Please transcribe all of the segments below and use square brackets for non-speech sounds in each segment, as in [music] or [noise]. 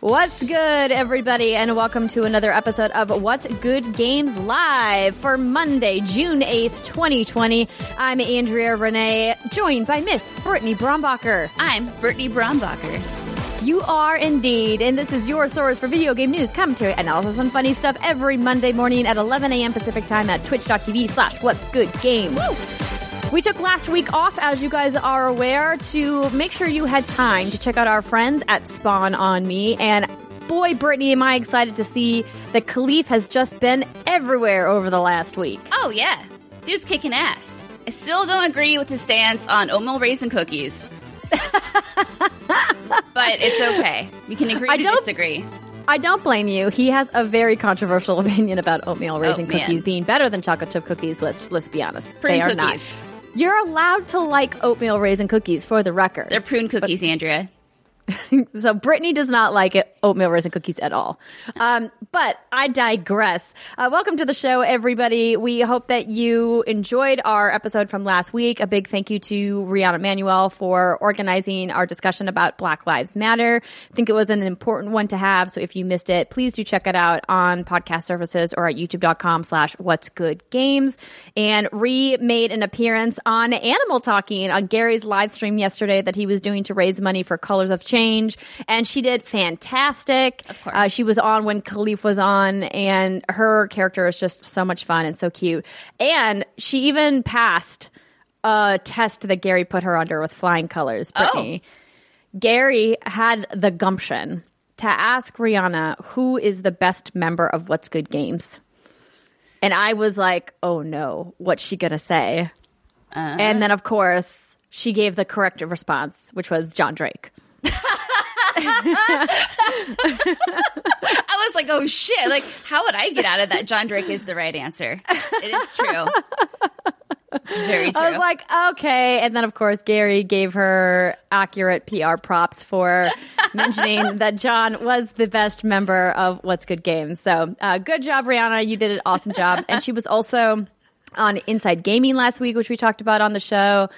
What's good, everybody, and welcome to another episode of What's Good Games Live for Monday, June 8th, 2020. I'm Andrea Rene, joined by Miss Brittany Brombacher. I'm Brittany Brombacher. You are indeed, and this is your source for video game news, commentary, analysis, and funny stuff every Monday morning at 11 a.m. Pacific time at twitch.tv slash What's Good Games. Woo! We took last week off, as you guys are aware, to make sure you had time to check out our friends at Spawn on Me. And boy, Brittany, am I excited to see that Kahlief has just been everywhere over the last week. Oh, yeah. Dude's kicking ass. I still don't agree with his stance on oatmeal raisin cookies. [laughs] but it's okay. We can agree I to disagree. I don't blame you. He has a very controversial [laughs] opinion about oatmeal oh, raisin Oh, cookies being better than chocolate chip cookies, which, let's be honest, Prune they are cookies. not. You're allowed to like oatmeal raisin cookies for the record. They're prune cookies, Andrea. [laughs] So Brittany does not like it, oatmeal raisin cookies at all. Um, but I digress. Uh, welcome to the show, everybody. We hope that you enjoyed our episode from last week. A big thank you to Rihanna Manuel for organizing our discussion about Black Lives Matter. I think it was an important one to have. So if you missed it, please do check it out on podcast services or at youtube.com slash what's good games. And Ree made an appearance on Animal Talking on Gary's live stream yesterday that he was doing to raise money for Colors of Change. And she did fantastic. Of course. Uh, she was on when Kahlief was on, and her character is just so much fun and so cute. And she even passed a test that Gary put her under with flying colors, Brittany. Gary had the gumption to ask Rihanna who is the best member of What's Good Games. And I was like, oh no, what's she going to say? And then, of course, she gave the correct response, which was John Drake. [laughs] I was like, oh shit. Like, how would I get out of that? John Drake is the right answer. It is true. It's very true. I was like, okay. And then, of course, Gary gave her accurate PR props for mentioning [laughs] that John was the best member of What's Good Games. So, uh, good job, Rihanna. You did an awesome job. And she was also on Inside Gaming last week, which we talked about on the show.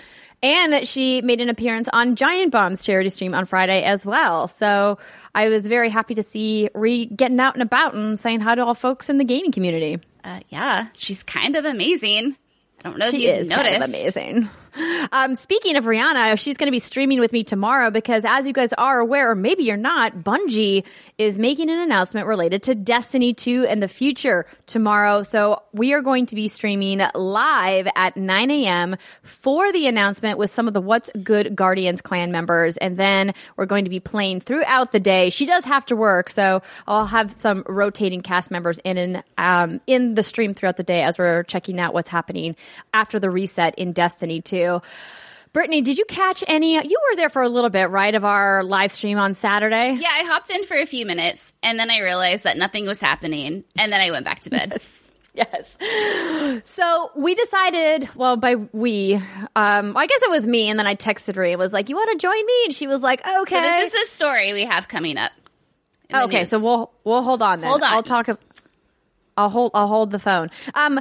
And that she made an appearance on Giant Bomb's charity stream on Friday as well. So, I was very happy to see Ree getting out and about and saying hi to all folks in the gaming community. uh, yeah, she's kind of amazing. I don't know if She you've is noticed. kind of amazing. Um, speaking of Rihanna, she's going to be streaming with me tomorrow because, as you guys are aware, or maybe you're not, Bungie is making an announcement related to Destiny 2 and the future tomorrow. So we are going to be streaming live at 9 a.m. for the announcement with some of the What's Good Guardians clan members, and then we're going to be playing throughout the day. She does have to work, so I'll have some rotating cast members in and um, in the stream throughout the day as we're checking out what's happening after the reset in Destiny 2. Brittany, did you catch any? You were there for a little bit, right, of our live stream on Saturday? Yeah, I hopped in for a few minutes and then I realized that nothing was happening and then I went back to bed. [laughs] Yes. So we decided, well, by we, um, I guess it was me, and then I texted her and was like, "You want to join me?" And she was like, "Okay." So this is a story we have coming up. okay, news. so we'll we'll hold on then. Hold on. I'll talk. I'll hold. I'll hold the phone. Um,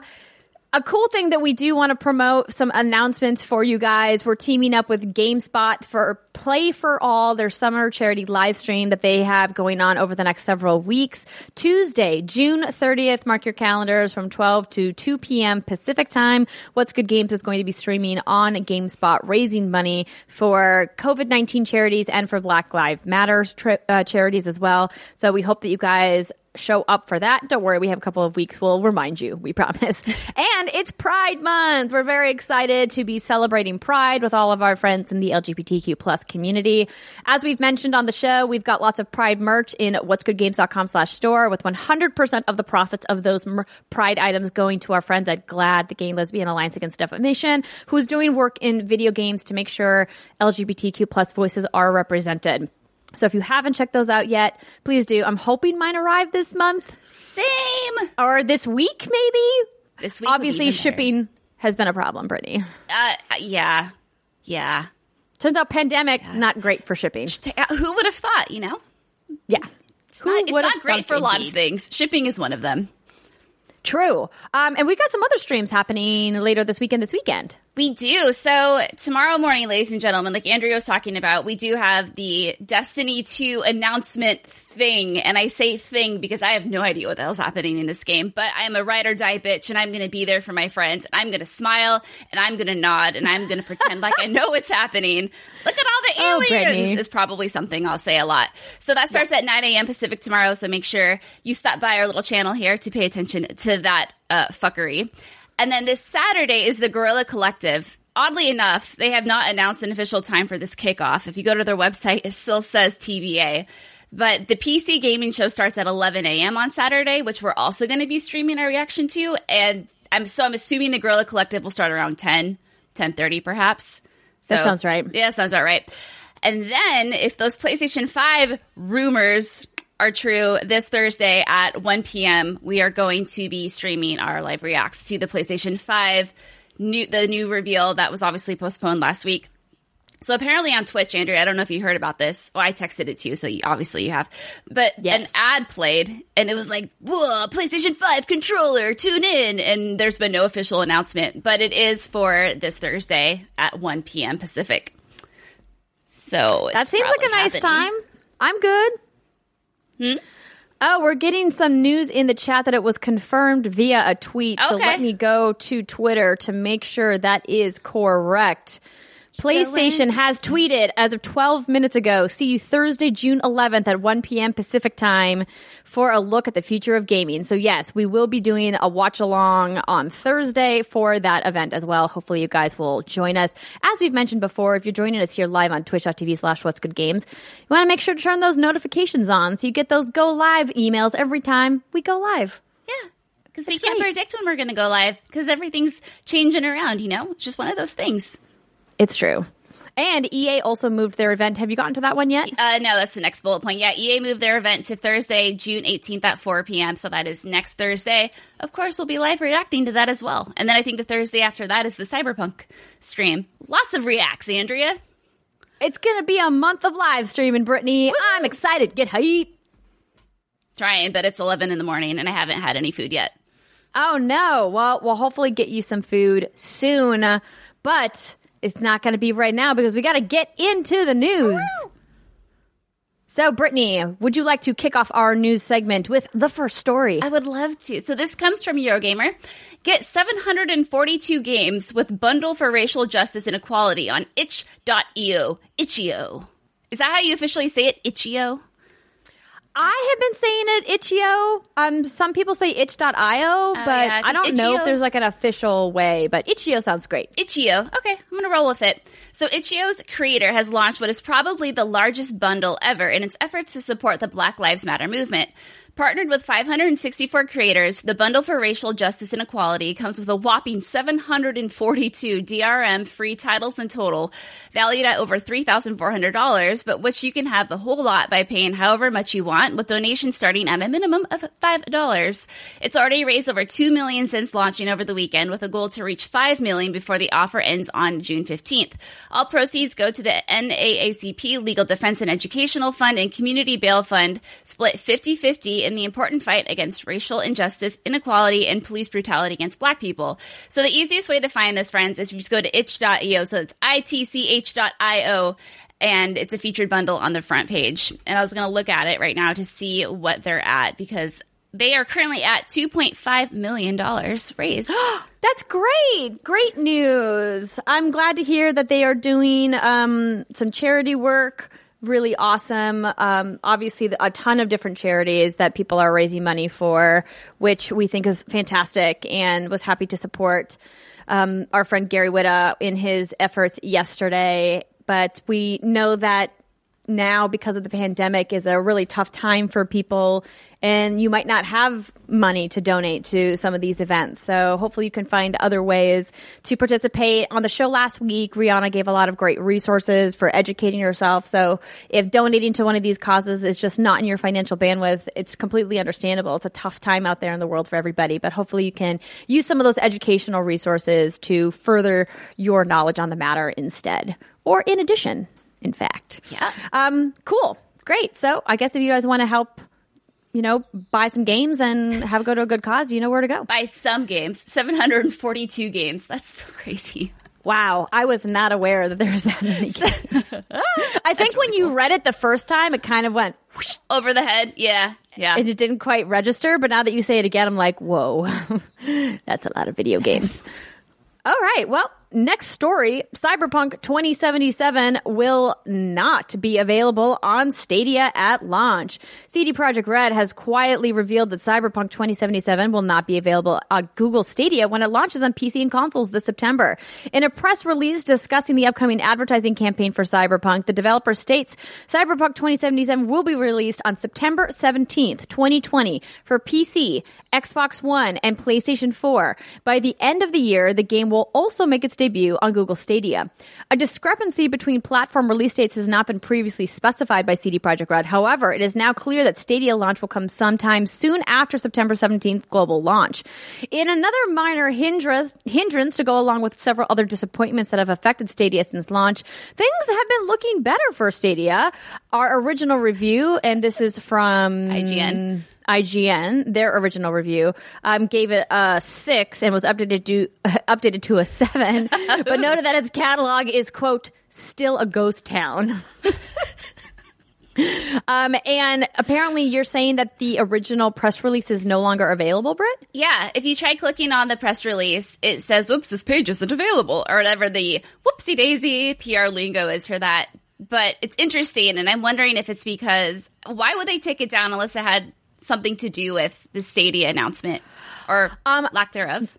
a cool thing that we do want to promote some announcements for you guys. We're teaming up with GameSpot for Play for All, their summer charity live stream that they have going on over the next several weeks. Tuesday, June 30th, mark your calendars from 12 to 2 p.m. Pacific time. What's Good Games is going to be streaming on GameSpot, raising money for COVID 19 charities and for Black Lives Matters tri- uh, charities as well. So we hope that you guys show up for that. Don't worry, we have a couple of weeks. We'll remind you, we promise. [laughs] and it's Pride Month. We're very excited to be celebrating Pride with all of our friends in the LGBTQ plus community. As we've mentioned on the show, we've got lots of Pride merch in what'sgoodgames.com slash store with 100% of the profits of those Pride items going to our friends at GLAAD, the Gay Lesbian Alliance Against Defamation, who's doing work in video games to make sure LGBTQ plus voices are represented. So if you haven't checked those out yet, please do. I'm hoping mine arrive this month Same. or this week, maybe. This week be Obviously, better. shipping has been a problem, Brittany. Uh, yeah. Yeah. Turns out pandemic not great for shipping. Uh, Who would have thought, you know? Yeah. It's Who not, it's not great for a lot of things. Shipping is one of them. True. Um, and we've got some other streams happening later this weekend, this weekend. We do. So tomorrow morning, ladies and gentlemen, like Andrea was talking about, we do have the Destiny 2 announcement thing. And I say thing because I have no idea what the hell's happening in this game, but I am a ride or die bitch and I'm going to be there for my friends and I'm going to smile and I'm going to nod and I'm going to pretend like I know what's happening. Look at the Oh, aliens Brittany. is probably something I'll say a lot. So that starts at 9 a.m. Pacific tomorrow. So make sure you stop by our little channel here to pay attention to that uh, fuckery. And then this Saturday is the Guerrilla Collective. Oddly enough, they have not announced an official time for this kickoff. If you go to their website, it still says TBA. But the PC gaming show starts at 11 a.m. on Saturday, which we're also going to be streaming our reaction to. And I'm so I'm assuming the Guerrilla Collective will start around 10, 10:30 perhaps. So, That sounds right. Yeah, sounds about right. And then if those PlayStation 5 rumors are true, this Thursday at 1 p.m., we are going to be streaming our live reacts to the PlayStation 5 new the new reveal that was obviously postponed last week. So apparently on Twitch, Andrew, I don't know if you heard about this. Well, I texted it to you, so you, obviously you have. But Yes. an ad played, and it was like, "Whoa, PlayStation Five controller, tune in!" And there's been no official announcement, but it is for this Thursday at 1 p.m. Pacific. So That seems like a nice happening. time. I'm good. Hmm? Oh, we're getting some news in the chat that it was confirmed via a tweet. So let me go to Twitter to make sure that is correct. PlayStation has tweeted as of 12 minutes ago, see you Thursday, June 11th at 1 p.m. Pacific time for a look at the future of gaming. So yes, we will be doing a watch along on Thursday for that event as well. Hopefully you guys will join us. As we've mentioned before, if you're joining us here live on twitch.tv slash what's good games, you want to make sure to turn those notifications on so you get those go live emails every time we go live. Yeah. Because we can't great. predict when we're going to go live because everything's changing around, you know? It's just one of those things. It's true. And EA also moved their event. Have you gotten to that one yet? Uh, no, that's the next bullet point. Yeah, EA moved their event to Thursday, June 18th at 4 p.m. So that is next Thursday. Of course, we'll be live reacting to that as well. And then I think the Thursday after that is the Cyberpunk stream. Lots of reacts, Andrea. It's going to be a month of live streaming, Brittany. I'm excited. Get hype. Trying, but it's 11 in the morning and I haven't had any food yet. Oh no. Well, we'll hopefully get you some food soon, but it's not going to be right now because we got to get into the news. So, Brittany, would you like to kick off our news segment with the first story? I would love to. So this comes from Eurogamer. Get 742 games with bundle for racial justice and equality on itch.io. Itch.io. Is that how you officially say it? Itch.io? I have been saying it itch.io. Um, some people say itch.io, but yeah, I don't know if there's like an official way, but itch.io sounds great. Itch.io. Okay, I'm going to roll with it. So Itch.io's creator has launched what is probably the largest bundle ever in its efforts to support the Black Lives Matter movement. Partnered with 564 creators, the Bundle for Racial Justice and Equality comes with a whopping 742 DRM free titles in total, valued at over $3,400, but which you can have the whole lot by paying however much you want, with donations starting at a minimum of $5. It's already raised over 2 million since launching over the weekend, with a goal to reach 5 million before the offer ends on June 15th. All proceeds go to the NAACP Legal Defense and Educational Fund and Community Bail Fund, split 50-50 in the important fight against racial injustice, inequality, and police brutality against black people. So the easiest way to find this, friends, is you just go to itch.io. So it's itch.io and it's a featured bundle on the front page. And I was going to look at it right now to see what they're at because they are currently at $2.5 million raised. [gasps] That's great. Great news. I'm glad to hear that they are doing um, some charity work. Really awesome. Um, obviously, a ton of different charities that people are raising money for, which we think is fantastic and was happy to support um, our friend Gary Whitta in his efforts yesterday. But we know that now because of the pandemic is a really tough time for people and you might not have money to donate to some of these events. So hopefully you can find other ways to participate. On the show last week rihanna gave a lot of great resources for educating yourself. So if donating to one of these causes is just not in your financial bandwidth it's completely understandable. It's a tough time out there in the world for everybody but hopefully you can use some of those educational resources to further your knowledge on the matter instead or in addition in fact Yeah. um, cool. Great. So I guess if you guys want to help you know, buy some games and have go to a good cause, you know where to go. Buy some games, 742 games. That's so crazy. Wow, I was not aware that there was that many [laughs] games. I think when you read it the first time, it kind of went whoosh, Over the head. Yeah. Yeah. and it didn't quite register. But now that you say it again, I'm like, whoa, [laughs] that's a lot of video games. All right. Well, next story Cyberpunk 2077 will not be available on Stadia at launch. CD Projekt Red has quietly revealed that Cyberpunk 2077 will not be available on Google Stadia when it launches on PC and consoles this September. In a press release discussing the upcoming advertising campaign for Cyberpunk, the developer states Cyberpunk 2077 will be released on September 17th, 2020 for PC, Xbox One, and PlayStation 4. By the end of the year, the game will also make its debut on Google Stadia. A discrepancy between platform release dates has not been previously specified by CD Projekt Red. However, it is now clear that Stadia launch will come sometime soon after September 17th global launch. In another minor hindrance, hindrance to go along with several other disappointments that have affected Stadia since launch, things have been looking better for Stadia. Our original review, and this is from IGN. IGN, their original review, um, gave it a six and was updated to [laughs] updated to a seven, [laughs] but noted that its catalog is quote still a ghost town. [laughs] um, and apparently, you're saying that the original press release is no longer available, Britt. Yeah, if you try clicking on the press release, it says, "Whoops, this page isn't available," or whatever the whoopsie daisy PR lingo is for that. But it's interesting, and I'm wondering if it's because why would they take it down unless it had something to do with the Stadia announcement or Um, lack thereof?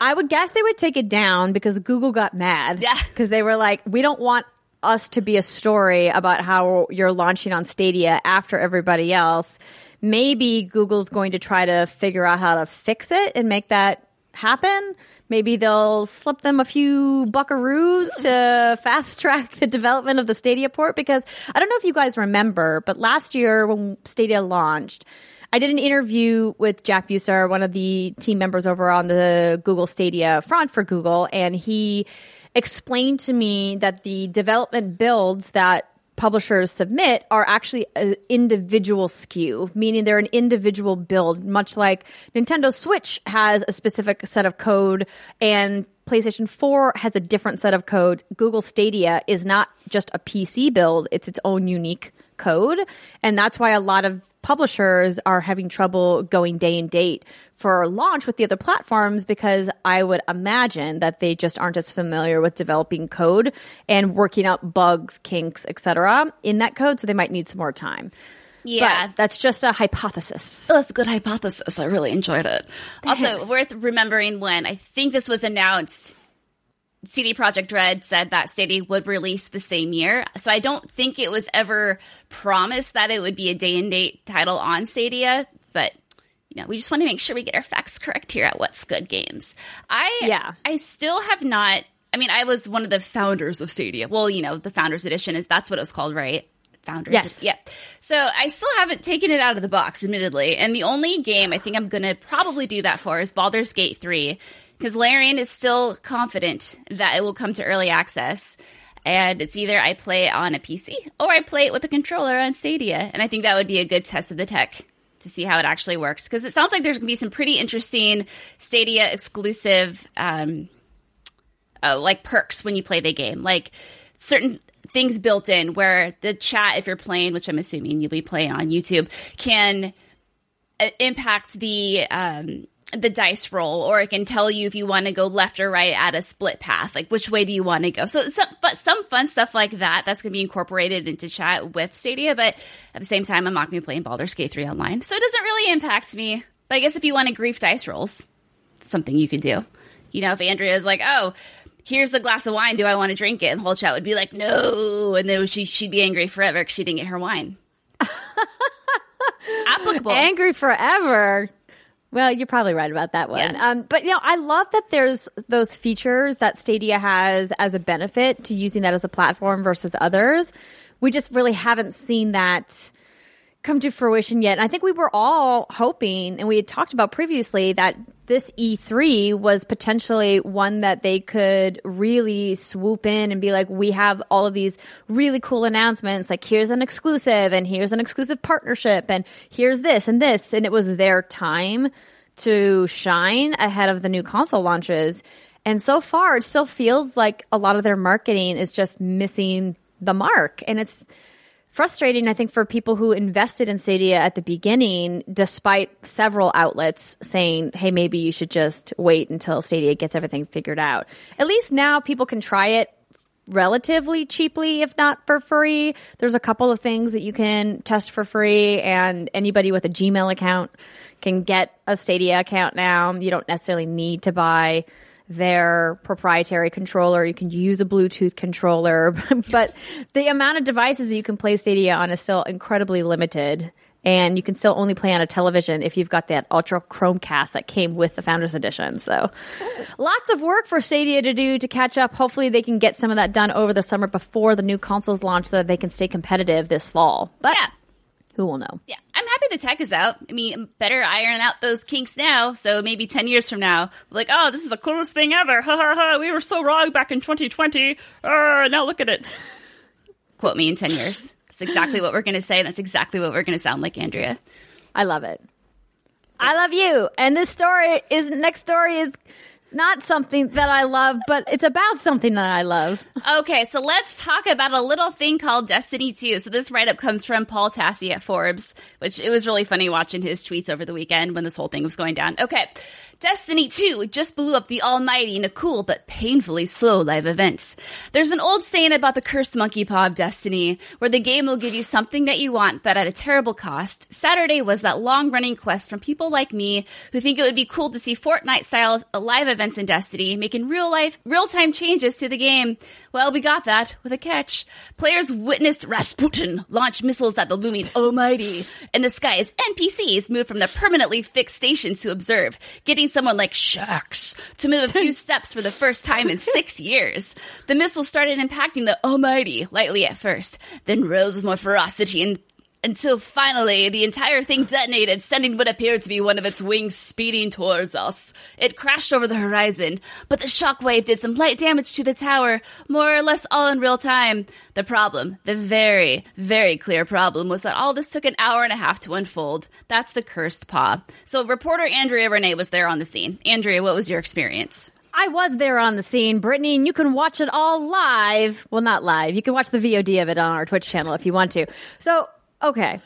I would guess they would take it down because Google got mad. Yeah. [laughs] Because they were like, we don't want us to be a story about how you're launching on Stadia after everybody else. Maybe Google's going to try to figure out how to fix it and make that happen. Maybe they'll slip them a few buckaroos to [laughs] fast track the development of the Stadia port because I don't know if you guys remember, but last year when Stadia launched, I did an interview with Jack Buser, one of the team members over on the Google Stadia front for Google, and he explained to me that the development builds that publishers submit are actually an individual SKU, meaning they're an individual build, much like Nintendo Switch has a specific set of code and PlayStation 4 has a different set of code. Google Stadia is not just a PC build, it's its own unique code. And that's why a lot of publishers are having trouble going day and date for launch with the other platforms because I would imagine that they just aren't as familiar with developing code and working out bugs, kinks, etc. in that code, so they might need some more time. Yeah. But that's just a hypothesis. Oh, that's a good hypothesis. I really enjoyed it. Also, worth remembering when I think this was announced, CD Projekt Red said that Stadia would release the same year. So I don't think it was ever promised that it would be a day and date title on Stadia, but you know, we just want to make sure we get our facts correct here at What's Good Games. I Yeah. I still have not I mean, I was one of the founders of Stadia. Well, you know, the founders edition is that's what it was called, right? Founders. Yes. Yeah. So I still haven't taken it out of the box, admittedly. And the only game I think I'm going to probably do that for is Baldur's Gate 3, because Larian is still confident that it will come to early access. And it's either I play it on a PC or I play it with a controller on Stadia. And I think that would be a good test of the tech to see how it actually works. Because it sounds like there's going to be some pretty interesting Stadia exclusive um, uh, like perks when you play the game, like certain things built in where the chat, if you're playing, which I'm assuming you'll be playing on YouTube, can uh, impact the um, the dice roll, or it can tell you if you want to go left or right at a split path, like which way do you want to go. So, some, but some fun stuff like that that's going to be incorporated into chat with Stadia. But at the same time, I'm not going to be playing Baldur's Gate 3 online, so it doesn't really impact me. But I guess if you want to grief dice rolls, something you could do. You know, if Andrea is like, oh, here's a glass of wine. Do I want to drink it? And the whole chat would be like, no. And then she, she'd be angry forever because she didn't get her wine. [laughs] Applicable. Angry forever. Well, you're probably right about that one. Yeah. Um, but you know, I love that there's those features that Stadia has as a benefit to using that as a platform versus others. We just really haven't seen that come to fruition yet. And I think we were all hoping, and we had talked about previously, that this E3 was potentially one that they could really swoop in and be like, we have all of these really cool announcements. Like, here's an exclusive, and here's an exclusive partnership, and here's this and this. And it was their time to shine ahead of the new console launches. And so far, it still feels like a lot of their marketing is just missing the mark. And it's, frustrating, I think, for people who invested in Stadia at the beginning, despite several outlets saying, hey, maybe you should just wait until Stadia gets everything figured out. At least now people can try it relatively cheaply, if not for free. There's a couple of things that you can test for free, and anybody with a Gmail account can get a Stadia account now. You don't necessarily need to buy their proprietary controller. You can use a Bluetooth controller, [laughs] but the amount of devices that you can play Stadia on is still incredibly limited. And you can still only play on a television if you've got that Ultra Chromecast that came with the Founders Edition. So, lots of work for Stadia to do to catch up. Hopefully, they can get some of that done over the summer before the new consoles launch so that they can stay competitive this fall. But Yeah. Who will know? Yeah, I'm happy the tech is out. I mean, better iron out those kinks now. So maybe 10 years from now, like, oh, this is the coolest thing ever. [laughs] Ha ha ha. We were so wrong back in 2020. Uh, now look at it. Quote me in 10 years. That's exactly what we're going to say. That's exactly what we're going to sound like, Andrea. I love it. I love you. And this story is next story is not something that I love, but it's about something that I love. Okay, so let's talk about a little thing called Destiny 2. So this write up comes from Paul Tassi at Forbes, which it was really funny watching his tweets over the weekend when this whole thing was going down. Okay. Destiny 2 just blew up the Almighty in a cool but painfully slow live event. There's an old saying about the cursed monkey paw of Destiny, where the game will give you something that you want, but at a terrible cost. Saturday was that long running quest from people like me who think it would be cool to see Fortnite style live events in Destiny, making real life, real time changes to the game. Well, we got that with a catch. Players witnessed Rasputin launch missiles at the looming Almighty in the sky NPCs moved from their permanently fixed stations to observe, getting someone like Shaxx to move a few [laughs] steps for the first time in six [laughs] years. The missile started impacting the Almighty lightly at first, then rose with more ferocity and until finally the entire thing detonated, sending what appeared to be one of its wings speeding towards us. It crashed over the horizon, but the shockwave did some light damage to the tower, more or less all in real time. The problem, the very, very clear problem, was that all this took an hour and a half to unfold. That's the cursed paw. So reporter Andrea Rene was there on the scene. Andrea, what was your experience? I was there on the scene, Brittany, and you can watch it all live. Well, not live. You can watch the VOD of it on our Twitch channel if you want to. So, okay.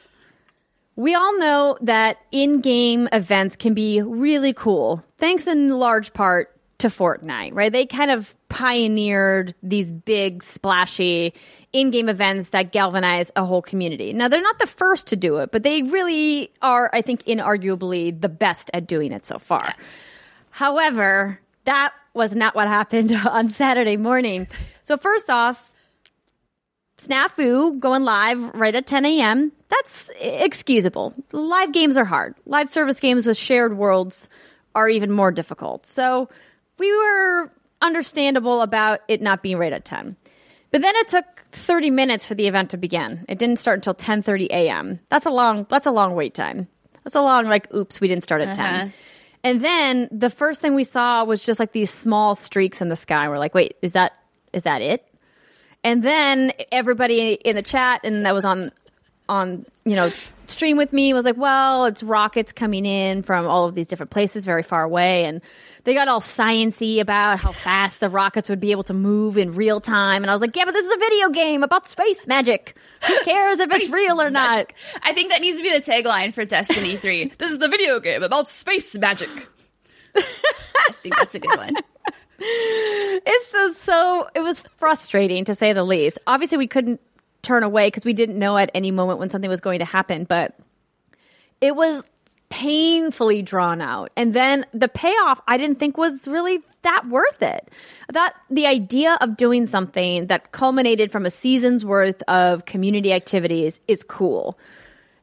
We all know that in game events can be really cool, thanks in large part to Fortnite, right? They kind of pioneered these big, splashy in game events that galvanize a whole community. Now, they're not the first to do it, but they really are, I think, inarguably the best at doing it so far. However, that was not what happened [laughs] on Saturday morning. So, first off, Snafu going live right at 10 a.m. That's excusable. Live games are hard. Live service games with shared worlds are even more difficult. So, we were understandable about it not being right at 10. But then it took 30 minutes for the event to begin. It didn't start until 10:30 a.m. That's a long that's a long wait time. That's a long like oops, we didn't start at 10. Uh-huh. And then the first thing we saw was just like these small streaks in the sky. We're like, "Wait, is that is that it?" And then everybody in the chat and that was on on, you know, stream with me was like, "Well, it's rockets coming in from all of these different places very far away." And they got all sciency about how fast the rockets would be able to move in real time. And I was like, "Yeah, but this is a video game about space magic. Who cares if it's real or not?" I think that needs to be the tagline for Destiny 3. this is the video game about space magic. [laughs] I think that's a good one. It's so, so it was frustrating to say the least. Obviously, we couldn't turn away because we didn't know at any moment when something was going to happen, but it was painfully drawn out. And then the payoff I didn't think was really that worth it. That the idea of doing something that culminated from a season's worth of community activities is cool.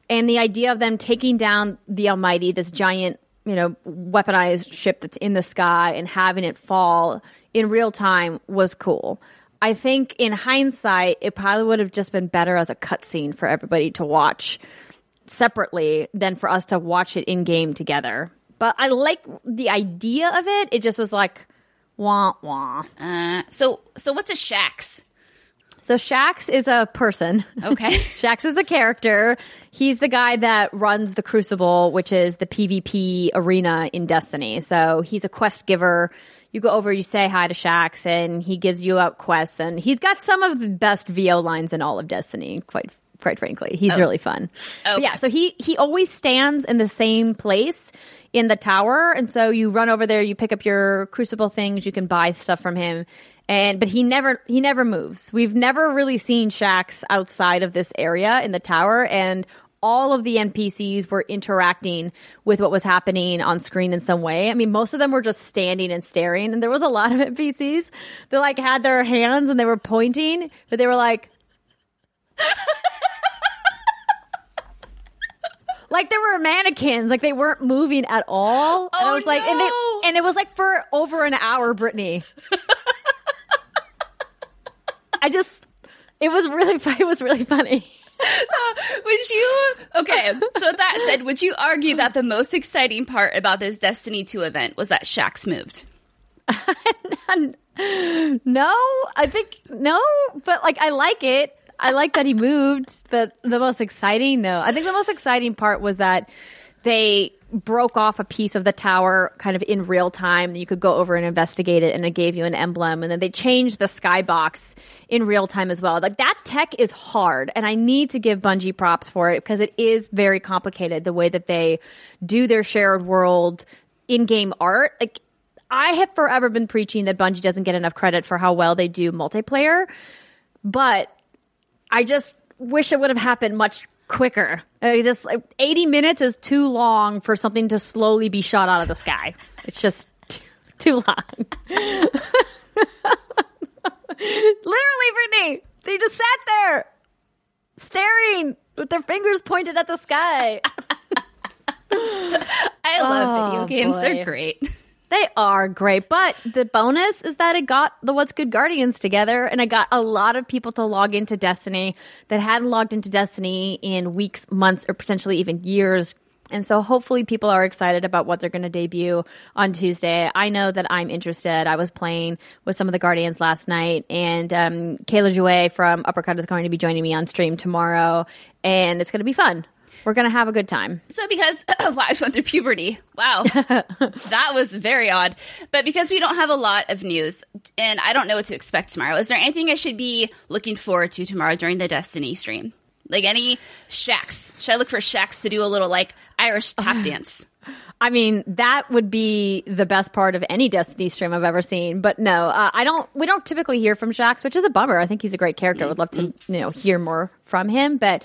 And the idea of them taking down the Almighty, this giant, you know, weaponized ship that's in the sky and having it fall in real time was cool. I think in hindsight, it probably would have just been better as a cutscene for everybody to watch separately than for us to watch it in game together. But I like the idea of it. It just was like wah wah. Uh, so so what's a Shaxx? So Shaxx is a person. Okay. [laughs] Shaxx is a character. He's the guy that runs the Crucible, which is the PvP arena in Destiny. So he's a quest giver. You go over, you say hi to Shaxx, and he gives you out quests. And he's got some of the best VO lines in all of Destiny, quite quite frankly. He's oh. really fun. Okay. yeah, so he he always stands in the same place in the tower, and so you run over there, you pick up your Crucible things, you can buy stuff from him. And but he never he never moves. We've never really seen Shaxx outside of this area in the tower, and all of the NPCs were interacting with what was happening on screen in some way. I mean, most of them were just standing and staring, and there was a lot of [laughs] NPCs that like had their hands and they were pointing, but they were like, [laughs] like there were mannequins, like they weren't moving at all. and I Oh, was like, and, no. they, and it was like for over an hour, Brittany. [laughs] I just, it was really, it was really funny. Uh, would you okay? So with that said, would you argue that the most exciting part about this Destiny 2 event was that Shaxx moved? [laughs] No, I think no, but like I like it. I like that he moved, but the most exciting, no. I think the most exciting part was that they broke off a piece of the tower kind of in real time. You could go over and investigate it, and it gave you an emblem. And then they changed the skybox in real time as well. Like that tech is hard, and I need to give Bungie props for it because it is very complicated the way that they do their shared world in game art. Like I have forever been preaching that Bungie doesn't get enough credit for how well they do multiplayer, but I just wish it would have happened much quicker. I just like 80 minutes is too long for something to slowly be shot out of the sky. It's just [laughs] too, too long. [laughs] Literally, Brittany, they just sat there staring with their fingers pointed at the sky. [laughs] I love Oh, video games; boy. they're great. They are great, but the bonus is that it got the What's Good Guardians together, and I got a lot of people to log into Destiny that hadn't logged into Destiny in weeks, months, or potentially even years. And so hopefully people are excited about what they're going to debut on Tuesday. I know that I'm interested. I was playing with some of the Guardians last night, and um, Kayla Jouet from Uppercut is going to be joining me on stream tomorrow, and it's going to be fun. We're going to have a good time. So because [coughs] wow, I just went through puberty. Wow, [laughs] that was very odd. But because we don't have a lot of news, and I don't know what to expect tomorrow, is there anything I should be looking forward to tomorrow during the Destiny stream? Like any Shaxx? Should I look for Shaxx to do a little like Irish tap [laughs] dance? I mean, that would be the best part of any Destiny stream I've ever seen. But no, uh, I don't. We don't typically hear from Shaxx, which is a bummer. I think he's a great character. I would love to, you know, hear more from him. But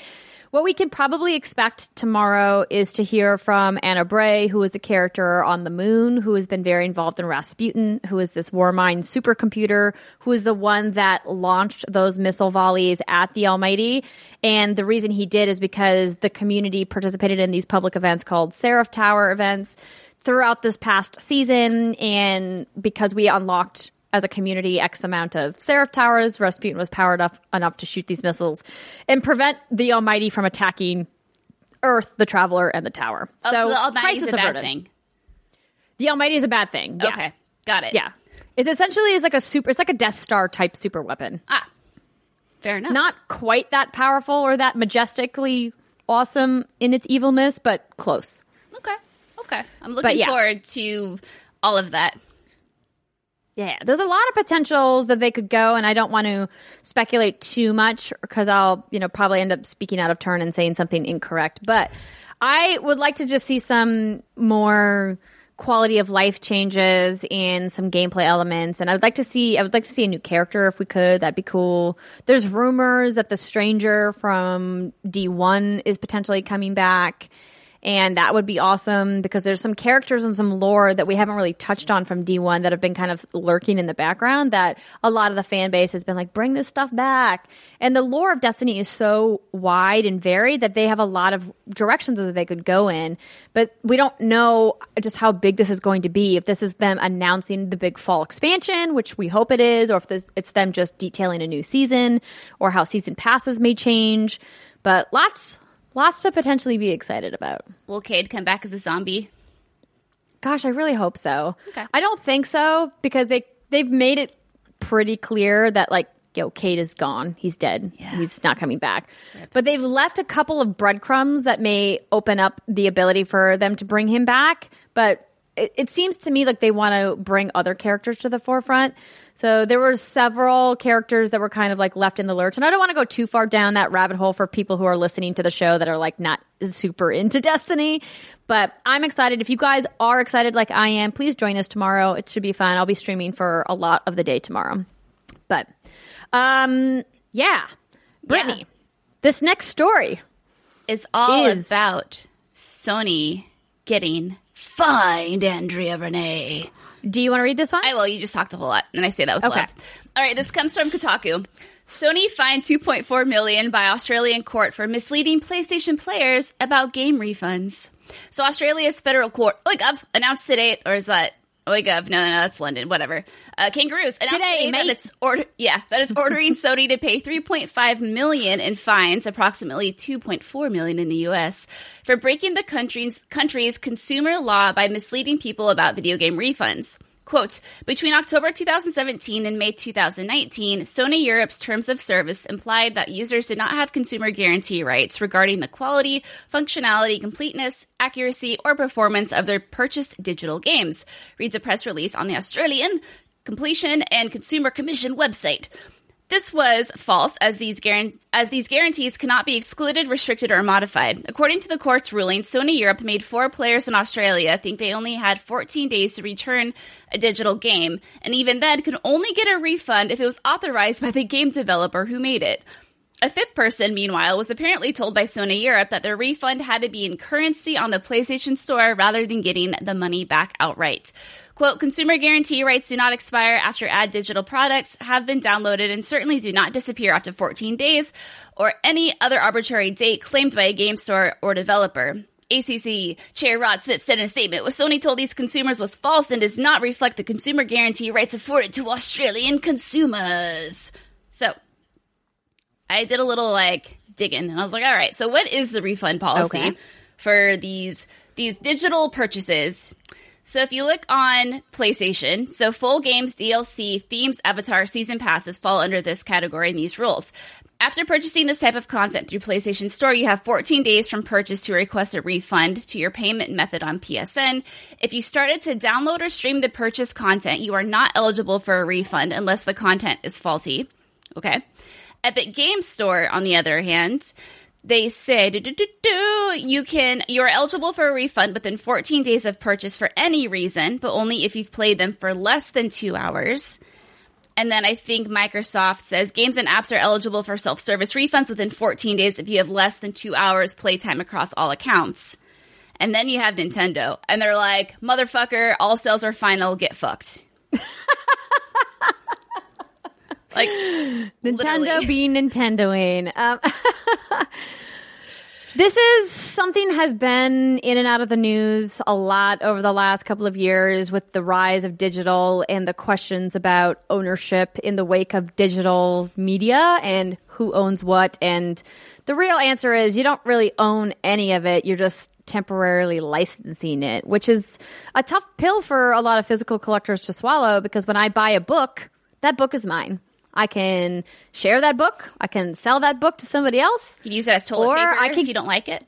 what we can probably expect tomorrow is to hear from Ana Bray, who is a character on the moon, who has been very involved in Rasputin, who is this Warmind supercomputer, who is the one that launched those missile volleys at the Almighty. And the reason he did is because the community participated in these public events called Seraph Tower events throughout this past season. And because we unlocked as a community X amount of Seraph Towers, Rasputin was powered up enough to shoot these missiles and prevent the Almighty from attacking Earth, the Traveler, and the Tower. Oh, so, the Almighty's crisis a bad averted. thing. The Almighty is a bad thing. Yeah. Okay, got it. Yeah. It's essentially is like a super. It's like a Death Star type super weapon. Ah, fair enough. Not quite that powerful or that majestically awesome in its evilness, but close. okay. Okay, I'm looking yeah. forward to all of that. Yeah, there's a lot of potentials that they could go, and I don't want to speculate too much because I'll, you know, probably end up speaking out of turn and saying something incorrect. But I would like to just see some more quality of life changes and some gameplay elements, and I would like to see, I would like to see a new character if we could. That'd be cool. There's rumors that the stranger from D1 is potentially coming back. And that would be awesome because there's some characters and some lore that we haven't really touched on from D1 that have been kind of lurking in the background that a lot of the fan base has been like, bring this stuff back. And the lore of Destiny is so wide and varied that they have a lot of directions that they could go in. But we don't know just how big this is going to be. If this is them announcing the big fall expansion, which we hope it is, or if this, it's them just detailing a new season, or how season passes may change. But lots Lots to potentially be excited about. Will Cayde come back as a zombie? Gosh, I really hope so. Okay. I don't think so because they they've made it pretty clear that like yo, Cayde is gone. He's dead. Yeah. He's not coming back. But they've left a couple of breadcrumbs that may open up the ability for them to bring him back. But it, it seems to me like they want to bring other characters to the forefront. So there were several characters that were kind of like left in the lurch. And I don't want to go too far down that rabbit hole for people who are listening to the show that are like not super into Destiny. But I'm excited. If you guys are excited like I am, please join us tomorrow. It should be fun. I'll be streaming for a lot of the day tomorrow. But um yeah. Brittany, Yeah. this next story. It's all Is- about Sony getting fined Andrea Rene. Do you want to read this one? I will. You just talked a whole lot, and I say that with Okay. love. All right, this comes from Kotaku. Sony fined 2.4 million by Australian court for misleading PlayStation players about game refunds. So Australia's federal court, OIGov, announced today, or is that OIGov? No, no, no, that's London. Whatever. Uh, Kangaroos announced G'day, today that it's order, yeah, that it's ordering Sony to pay 3.5 million in fines, approximately 2.4 million in the U.S., for breaking the country's country's consumer law by misleading people about video game refunds. Quote, between October 2017 and May 2019, Sony Europe's terms of service implied that users did not have consumer guarantee rights regarding the quality, functionality, completeness, accuracy, or performance of their purchased digital games, reads a press release on the Australian Completion and Consumer Commission website. This was false, as these, as these guarantees cannot be excluded, restricted, or modified. According to the court's ruling, Sony Europe made four players in Australia think they only had 14 days to return a digital game, and even then could only get a refund if it was authorized by the game developer who made it. A fifth person, meanwhile, was apparently told by Sony Europe that their refund had to be in currency on the PlayStation Store rather than getting the money back outright. Quote, consumer guarantee rights do not expire after ad digital products have been downloaded and certainly do not disappear after 14 days or any other arbitrary date claimed by a game store or developer. ACC Chair Rod Smith said in a statement, what Sony told these consumers was false and does not reflect the consumer guarantee rights afforded to Australian consumers. So, I did a little like digging and I was like, all right, so what is the refund policy Okay. for these these digital purchases? So if you look on PlayStation, so full games, DLC, themes, avatar, season passes fall under this category and these rules. After purchasing this type of content through PlayStation Store, you have 14 days from purchase to request a refund to your payment method on PSN. If you started to download or stream the purchased content, you are not eligible for a refund unless the content is faulty. Okay. Epic Games Store, on the other hand, they do, you can you're eligible for a refund within 14 days of purchase for any reason, but only if you've played them for less than two hours. And then I think Microsoft says games and apps are eligible for self service refunds within 14 days if you have less than two hours playtime across all accounts. And then you have Nintendo, and they're like, motherfucker, all sales are final, get fucked. [laughs] like, [gasps] Nintendo Literally. being Nintendoing. Um, [laughs] this is something has been in and out of the news a lot over the last couple of years with the rise of digital and the questions about ownership in the wake of digital media and who owns what. And the real answer is you don't really own any of it. You're just temporarily licensing it, which is a tough pill for a lot of physical collectors to swallow because when I buy a book, that book is mine. I can share that book. I can sell that book to somebody else. you can use it as toilet Or paper I can- if you don't like it.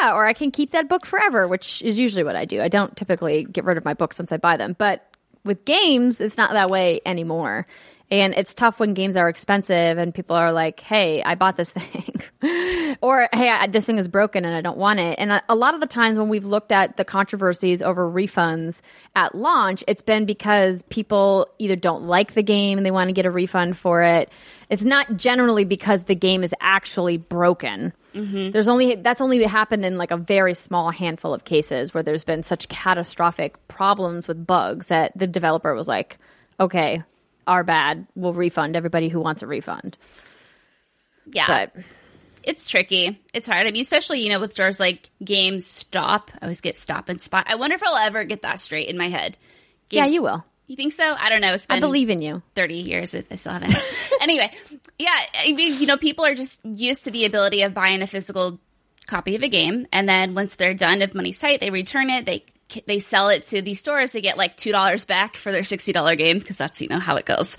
Yeah, or I can keep that book forever, which is usually what I do. I don't typically get rid of my books once I buy them. But with games, it's not that way anymore. And it's tough when games are expensive and people are like, hey, I bought this [laughs] thing. or, hey, I, this thing is broken and I don't want it. And a, a lot of the times when we've looked at the controversies over refunds at launch, it's been because people either don't like the game and they want to get a refund for it. It's not generally because the game is actually broken. Mm-hmm. There's only that's only happened in like a very small handful of cases where there's been such catastrophic problems with bugs that the developer was like, "Okay, our bad. We'll refund everybody who wants a refund." Yeah. But it's tricky. It's hard. I mean, especially, you know, with stores like GameStop. I always get stop and spot. I wonder if I'll ever get that straight in my head. yeah, you will. You think so? I don't know. It's been I believe in you. 30 years. I still haven't. [laughs] anyway, yeah, I mean, you know, people are just used to the ability of buying a physical copy of a game, and then once they're done, if money's tight, they return it. They they sell it to these stores. They get like two dollars back for their sixty dollar game because that's you know how it goes.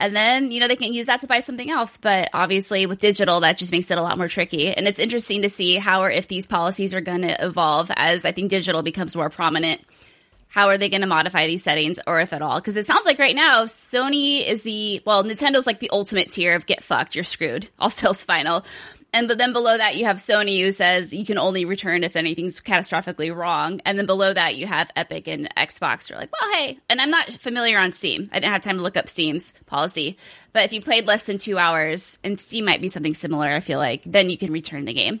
And then you know they can use that to buy something else. But obviously with digital, that just makes it a lot more tricky. And it's interesting to see how or if these policies are going to evolve as I think digital becomes more prominent. How are they going to modify these settings, or if at all? Because it sounds like right now Sony is the well, Nintendo's like the ultimate tier of get fucked, you're screwed. All sales final. And but then below that you have Sony who says you can only return if anything's catastrophically wrong. And then below that you have Epic and Xbox are like, well, hey, and I'm not familiar on Steam. I didn't have time to look up Steam's policy. But if you played less than two hours, and Steam might be something similar, I feel like, then you can return the game.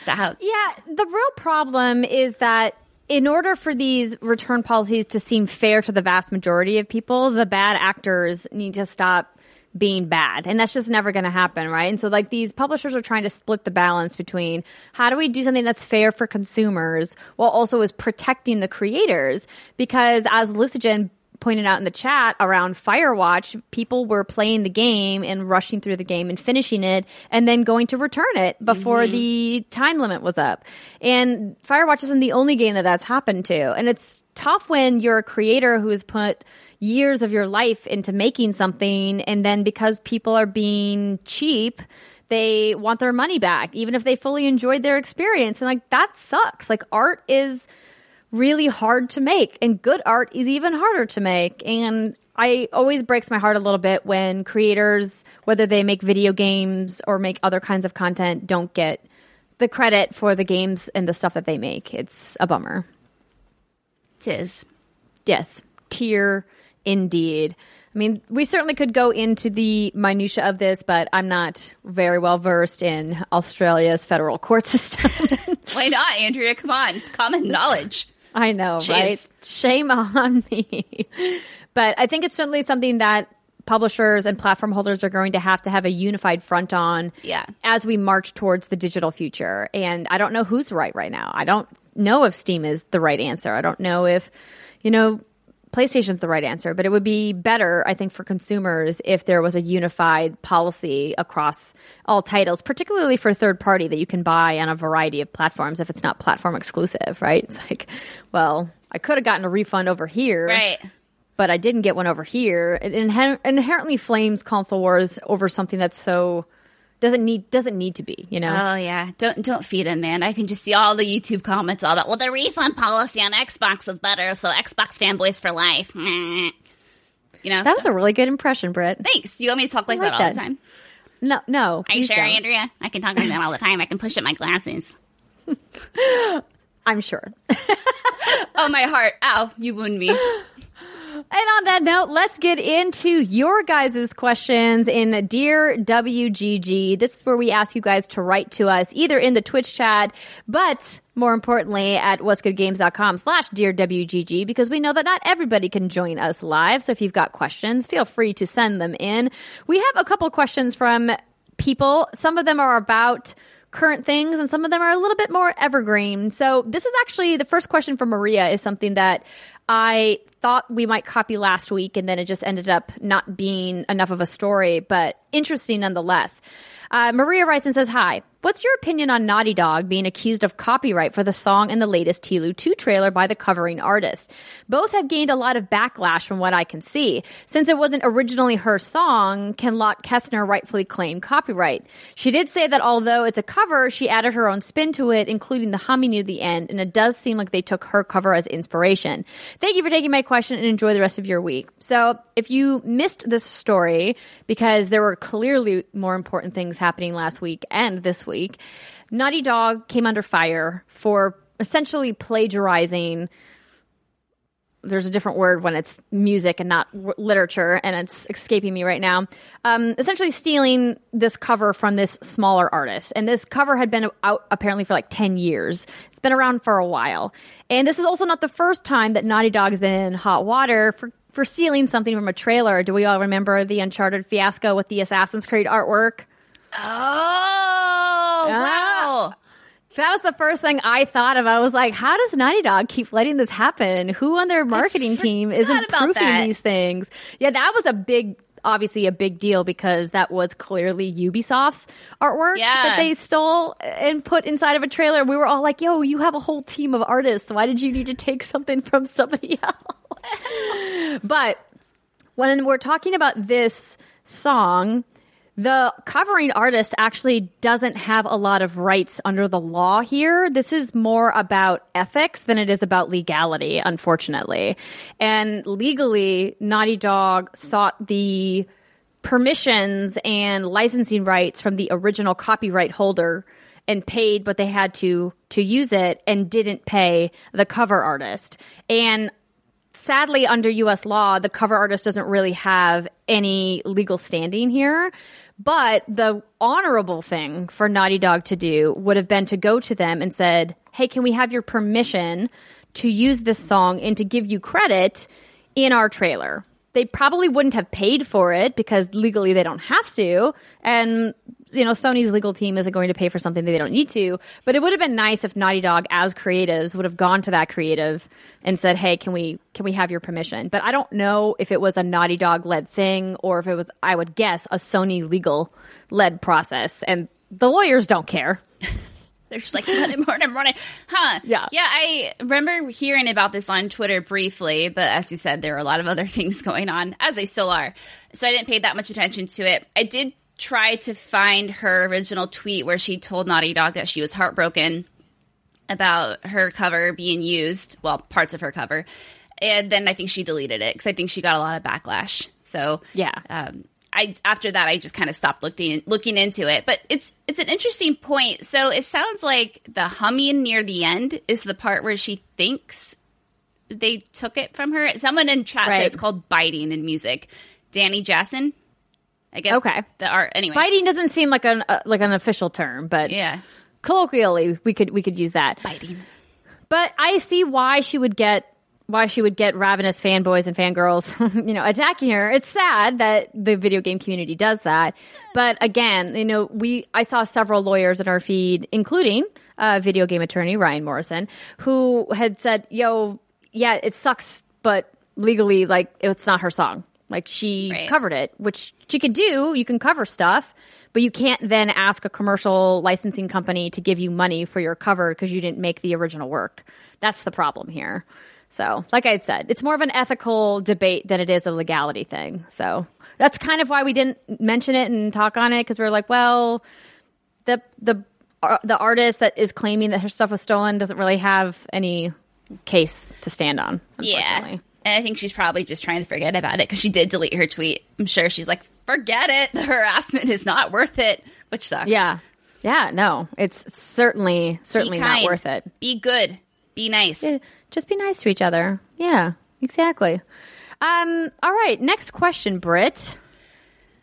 Is that how? Yeah, the real problem is that in order for these return policies to seem fair to the vast majority of people, the bad actors need to stop being bad. And that's just never going to happen, right? And so, like, these publishers are trying to split the balance between how do we do something that's fair for consumers while also is protecting the creators? Because as Lucigen pointed out in the chat around Firewatch, people were playing the game and rushing through the game and finishing it and then going to return it before mm-hmm. the time limit was up. And Firewatch isn't the only game that that's happened to. And it's tough when you're a creator who has put years of your life into making something and then because people are being cheap they want their money back even if they fully enjoyed their experience and like that sucks like art is really hard to make and good art is even harder to make and I always breaks my heart a little bit when creators whether they make video games or make other kinds of content don't get the credit for the games and the stuff that they make it's a bummer tis yes tier Indeed. I mean, we certainly could go into the minutia of this, but I'm not very well versed in Australia's federal court [laughs] system. Why not, Andrea? Come on, it's common knowledge. I know, Jeez. right? Shame on [laughs] me. but I think it's certainly something that publishers and platform holders are going to have to have a unified front on yeah. as we march towards the digital future. And I don't know who's right right now. I don't know if Steam is the right answer. I don't know if, you know, PlayStation's the right answer, but it would be better, I think, for consumers if there was a unified policy across all titles, particularly for third party that you can buy on a variety of platforms if it's not platform exclusive, right? It's like, well, I could have gotten a refund over here. Right. But I didn't get one over here. It inherently flames console wars over something that's so doesn't need doesn't need to be you know? Oh yeah. Don't don't feed him man. I can just see all the youtube comments all that well the refund policy on xbox is better so xbox fanboys for life. [laughs] You know? That was a really good impression britt. Thanks. You want me to talk like, like that all the time? No no are you sure don't. andrea? I can talk like that all the time. I can push up my glasses. [laughs] I'm sure. [laughs] Oh my heart. Ow you wound me and on that note, let's get into your guys' questions in Dear WGG. This is where we ask you guys to write to us either in the Twitch chat, but more importantly at what'sgoodgames.com slash Dear WGG because we know that not everybody can join us live. So if you've got questions, feel free to send them in. We have a couple questions from people. Some of them are about current things and some of them are a little bit more evergreen. So this is actually the first question from Maria is something that I thought we might copy last week and then it just ended up not being enough of a story, but interesting nonetheless. Uh, Maria writes and says, Hi, what's your opinion on Naughty Dog being accused of copyright for the song in the latest TLOU 2 trailer by the covering artist? Both have gained a lot of backlash from what I can see. Since it wasn't originally her song, can Lotte Kestner rightfully claim copyright? She did say that although it's a cover, she added her own spin to it, including the humming near the end, and it does seem like they took her cover as inspiration. Thank you for taking my question and enjoy the rest of your week. So, if you missed this story, because there were clearly more important things happening last week and this week. Naughty Dog came under fire for essentially plagiarizing. There's a different word when it's music and not w- literature, and it's escaping me right now. Um, essentially, stealing this cover from this smaller artist. And this cover had been out apparently for like 10 years. It's been around for a while. And this is also not the first time that Naughty Dog has been in hot water for for stealing something from a trailer. Do we all remember the Uncharted fiasco with the Assassin's Creed artwork? Oh, wow. Ah, that was the first thing I thought of. I was like, how does Naughty Dog keep letting this happen? Who on their marketing team is improving these things? Yeah, that was a big obviously a big deal because that was clearly Ubisoft's artwork Yeah. that they stole and put inside of a trailer. We were all like, "Yo, you have a whole team of artists. Why did you need to take something from somebody [laughs] else?" but when we're talking about this song, the covering artist actually doesn't have a lot of rights under the law here. This is more about ethics than it is about legality, unfortunately. And legally, Naughty Dog sought the permissions and licensing rights from the original copyright holder and paid but they had to to use it and didn't pay the cover artist. And sadly under US law the cover artist doesn't really have any legal standing here but the honorable thing for Naughty Dog to do would have been to go to them and said hey can we have your permission to use this song and to give you credit in our trailer they probably wouldn't have paid for it because legally they don't have to. And you know sony's legal team isn't going to pay for something they don't need to. But it would have been nice if naughty dog as creatives would have gone to that creative and said hey can we can we have your permission? But i don't know if it was a naughty dog led thing or if it was i would guess a sony legal led process. And the lawyers don't care [laughs] They're just like, [laughs] run it, run it, run it. Huh. Yeah. Yeah, I remember hearing about this on Twitter briefly, but as you said, there are a lot of other [laughs] things going on, as they still are. So I didn't pay that much attention to it. I did try to find her original tweet where she told Naughty Dog that she was heartbroken about her cover being used, well, parts of her cover. And then I think she deleted it because I think she got a lot of backlash. So Yeah. um, I after that I just kind of stopped looking looking into it. But it's it's an interesting point. So it sounds like the humming near the end is the part where she thinks they took it from her. Someone in chat Right. it's called biting in music. Danny Jassen, I guess. Okay. The art anyway. biting doesn't seem like an uh, like an official term but Yeah. colloquially we could we could use that Biting. But I see why she would get why she would get ravenous fanboys and fangirls, [laughs] you know, attacking her. It's sad that the video game community does that. But again, you know, we I saw several lawyers in our feed, including uh, video game attorney Ryan Morrison, who had said, "Yo, yeah, it sucks, but legally, like, it's not her song. Like, she Right. covered it, which she could do. You can cover stuff." But you can't then ask a commercial licensing company to give you money for your cover because you didn't make the original work. That's the problem here. So, like I had said, it's more of an ethical debate than it is a legality thing. So that's kind of why we didn't mention it and talk on it because we are like, well, the the uh, the artist that is claiming that her stuff was stolen doesn't really have any case to stand on. Yeah. And I think she's probably just trying to forget about it because she did delete her tweet. I'm sure she's like, forget it. The harassment is not worth it, which sucks. Yeah. Yeah. No, it's certainly certainly not worth it. Be good. Be nice. Just be nice to each other. Yeah, exactly. Um, all right, next question, Britt,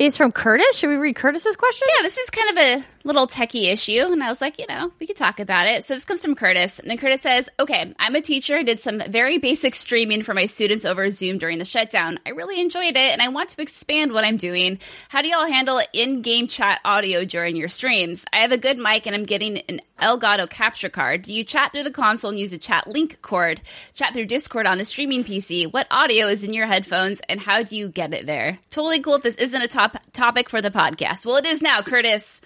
is from Curtis. Should we read Curtis's question? Yeah, this is kind of a little techie issue, and I was like, you know, we could talk about it. So this comes from Curtis, and Curtis says, "Okay, I'm a teacher. I did some very basic streaming for my students over Zoom during the shutdown. I really enjoyed it, and I want to expand what I'm doing. How do y'all handle in-game chat audio during your streams? I have a good mic, and I'm getting an Elgato capture card. Do you chat through the console and use a chat link cord? Chat through Discord on the streaming PC? What audio is in your headphones, and how do you get it there? Totally cool if this isn't a top topic for the podcast. Well, it is now, Curtis."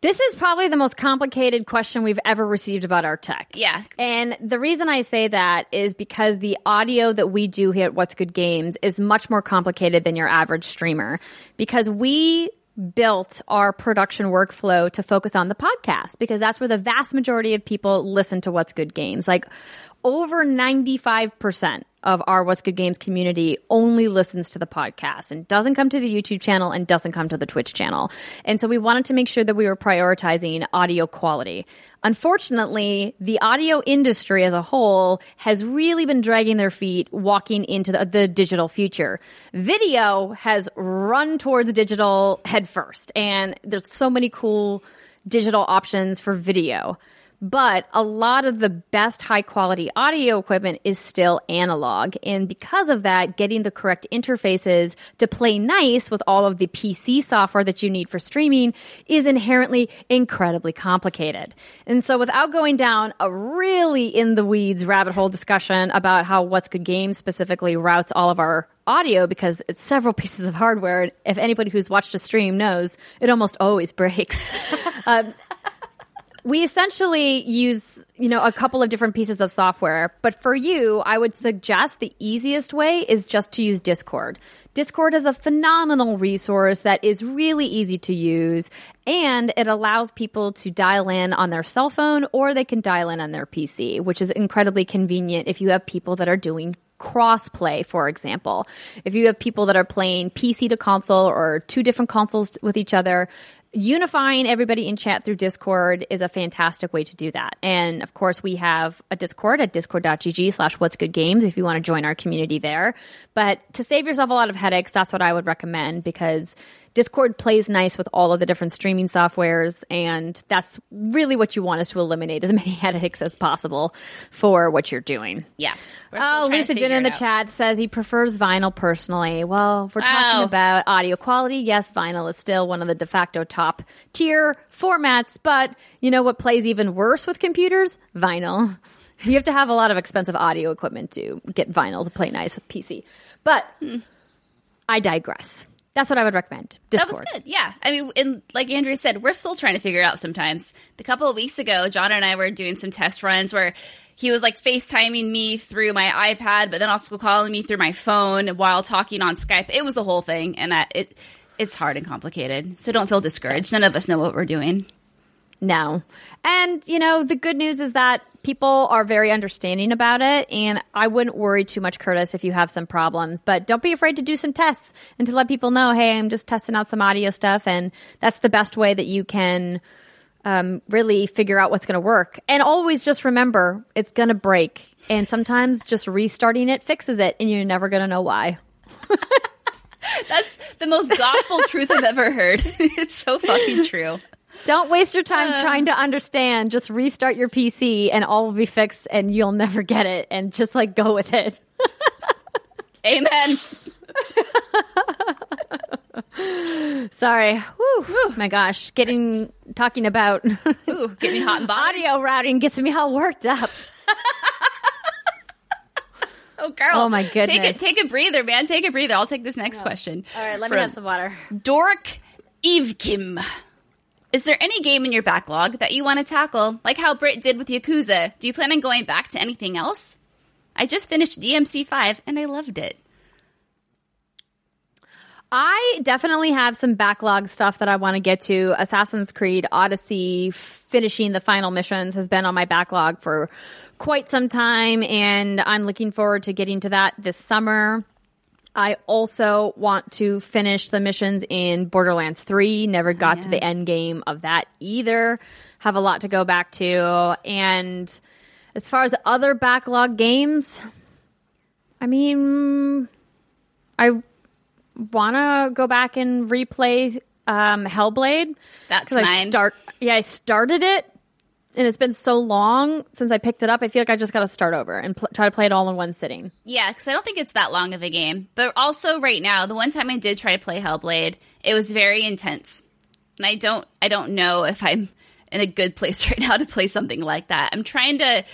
This is probably the most complicated question we've ever received about our tech. Yeah. And the reason I say that is because the audio that we do here at What's Good Games is much more complicated than your average streamer because we built our production workflow to focus on the podcast because that's where the vast majority of people listen to What's Good Games. Like over 95% of our What's Good Games community only listens to the podcast and doesn't come to the YouTube channel and doesn't come to the Twitch channel. And so we wanted to make sure that we were prioritizing audio quality. Unfortunately, the audio industry as a whole has really been dragging their feet walking into the, the digital future. Video has run towards digital headfirst, and there's so many cool digital options for video. But a lot of the best high quality audio equipment is still analog. And because of that, getting the correct interfaces to play nice with all of the PC software that you need for streaming is inherently incredibly complicated. And so without going down a really in the weeds rabbit hole discussion about how What's Good Games specifically routes all of our audio because it's several [laughs] pieces of hardware. If anybody who's watched a stream knows, it almost always breaks. [laughs] um, we essentially use, you know, a couple of different pieces of software. But for you, I would suggest the easiest way is just to use Discord. Discord is a phenomenal resource that is really easy to use and it allows people to dial in on their cell phone or they can dial in on their PC, which is incredibly convenient if you have people that are doing crossplay, for example. If you have people that are playing PC to console or two different consoles with each other, unifying everybody in chat through Discord is a fantastic way to do that. And of course, we have a Discord at discord.gg slash what's good games if you want to join our community there. But to save yourself a lot of headaches, that's what I would recommend because Discord plays nice with all of the different streaming softwares, and that's really what you want is to eliminate as [laughs] many headaches as possible for what you're doing. Yeah. Oh, Lisa Jin in the chat says he prefers vinyl personally. Well, we're talking Oh. about audio quality. Yes, vinyl is still one of the de facto top tier formats, but you know what plays even worse with computers? Vinyl. [laughs] You have to have a lot of expensive audio equipment to get vinyl to play nice with PC. But I digress. That's what I would recommend. That was good. Yeah. I mean, and like Andrea said, we're still trying to figure it out sometimes. A couple of weeks ago, John and I were doing some test runs where he was like FaceTiming me through my iPad, but then also calling me through my phone while talking on Skype. It was a whole thing, and that it it's hard and complicated. So don't feel discouraged. None of us know what we're doing. No. And, you know, the good news is that people are very understanding about it. And I wouldn't worry too much, Curtis, if you have some problems. But don't be afraid to do some tests and to let people know, hey, I'm just testing out some audio stuff. And that's the best way that you can um, really figure out what's going to work. And always just remember, it's going to break. And sometimes just restarting it fixes it. And you're never going to know why. [laughs] That's the most gospel truth I've ever heard. [laughs] it's so fucking true. Don't waste your time uh. trying to understand. Just restart your PC and all will be fixed and you'll never get it. And just like go with it. Amen. [laughs] Sorry. Whew. My gosh. Getting, talking about Ooh, get me hot and bothered. audio routing gets me all worked up. [laughs] Oh, girl. Oh, my goodness. Take a, take a breather, man. Take a breather. I'll take this next oh. question. All right, let me have some water. Dork Evkim. Is there any game in your backlog that you want to tackle, like how Britt did with Yakuza? Do you plan on going back to anything else? I just finished DMC 5 and I loved it. I definitely have some backlog stuff that I want to get to. Assassin's Creed Odyssey, finishing the final missions, has been on my backlog for quite some time, and I'm looking forward to getting to that this summer. I also want to finish the missions in Borderlands 3. Never got to yeah. the end game of that either. Have a lot to go back to. And as far as other backlog games, I mean, I want to go back and replay um, Hellblade. That's 'Cause I start. Yeah, I started it, and it's been so long since I picked it up. I feel like I just got to start over and pl- try to play it all in one sitting. Yeah, because I don't think it's that long of a game. But also, right now, the one time I did try to play Hellblade, it was very intense, and I don't, I don't know if I'm in a good place [laughs] right now to play something like that. I'm trying to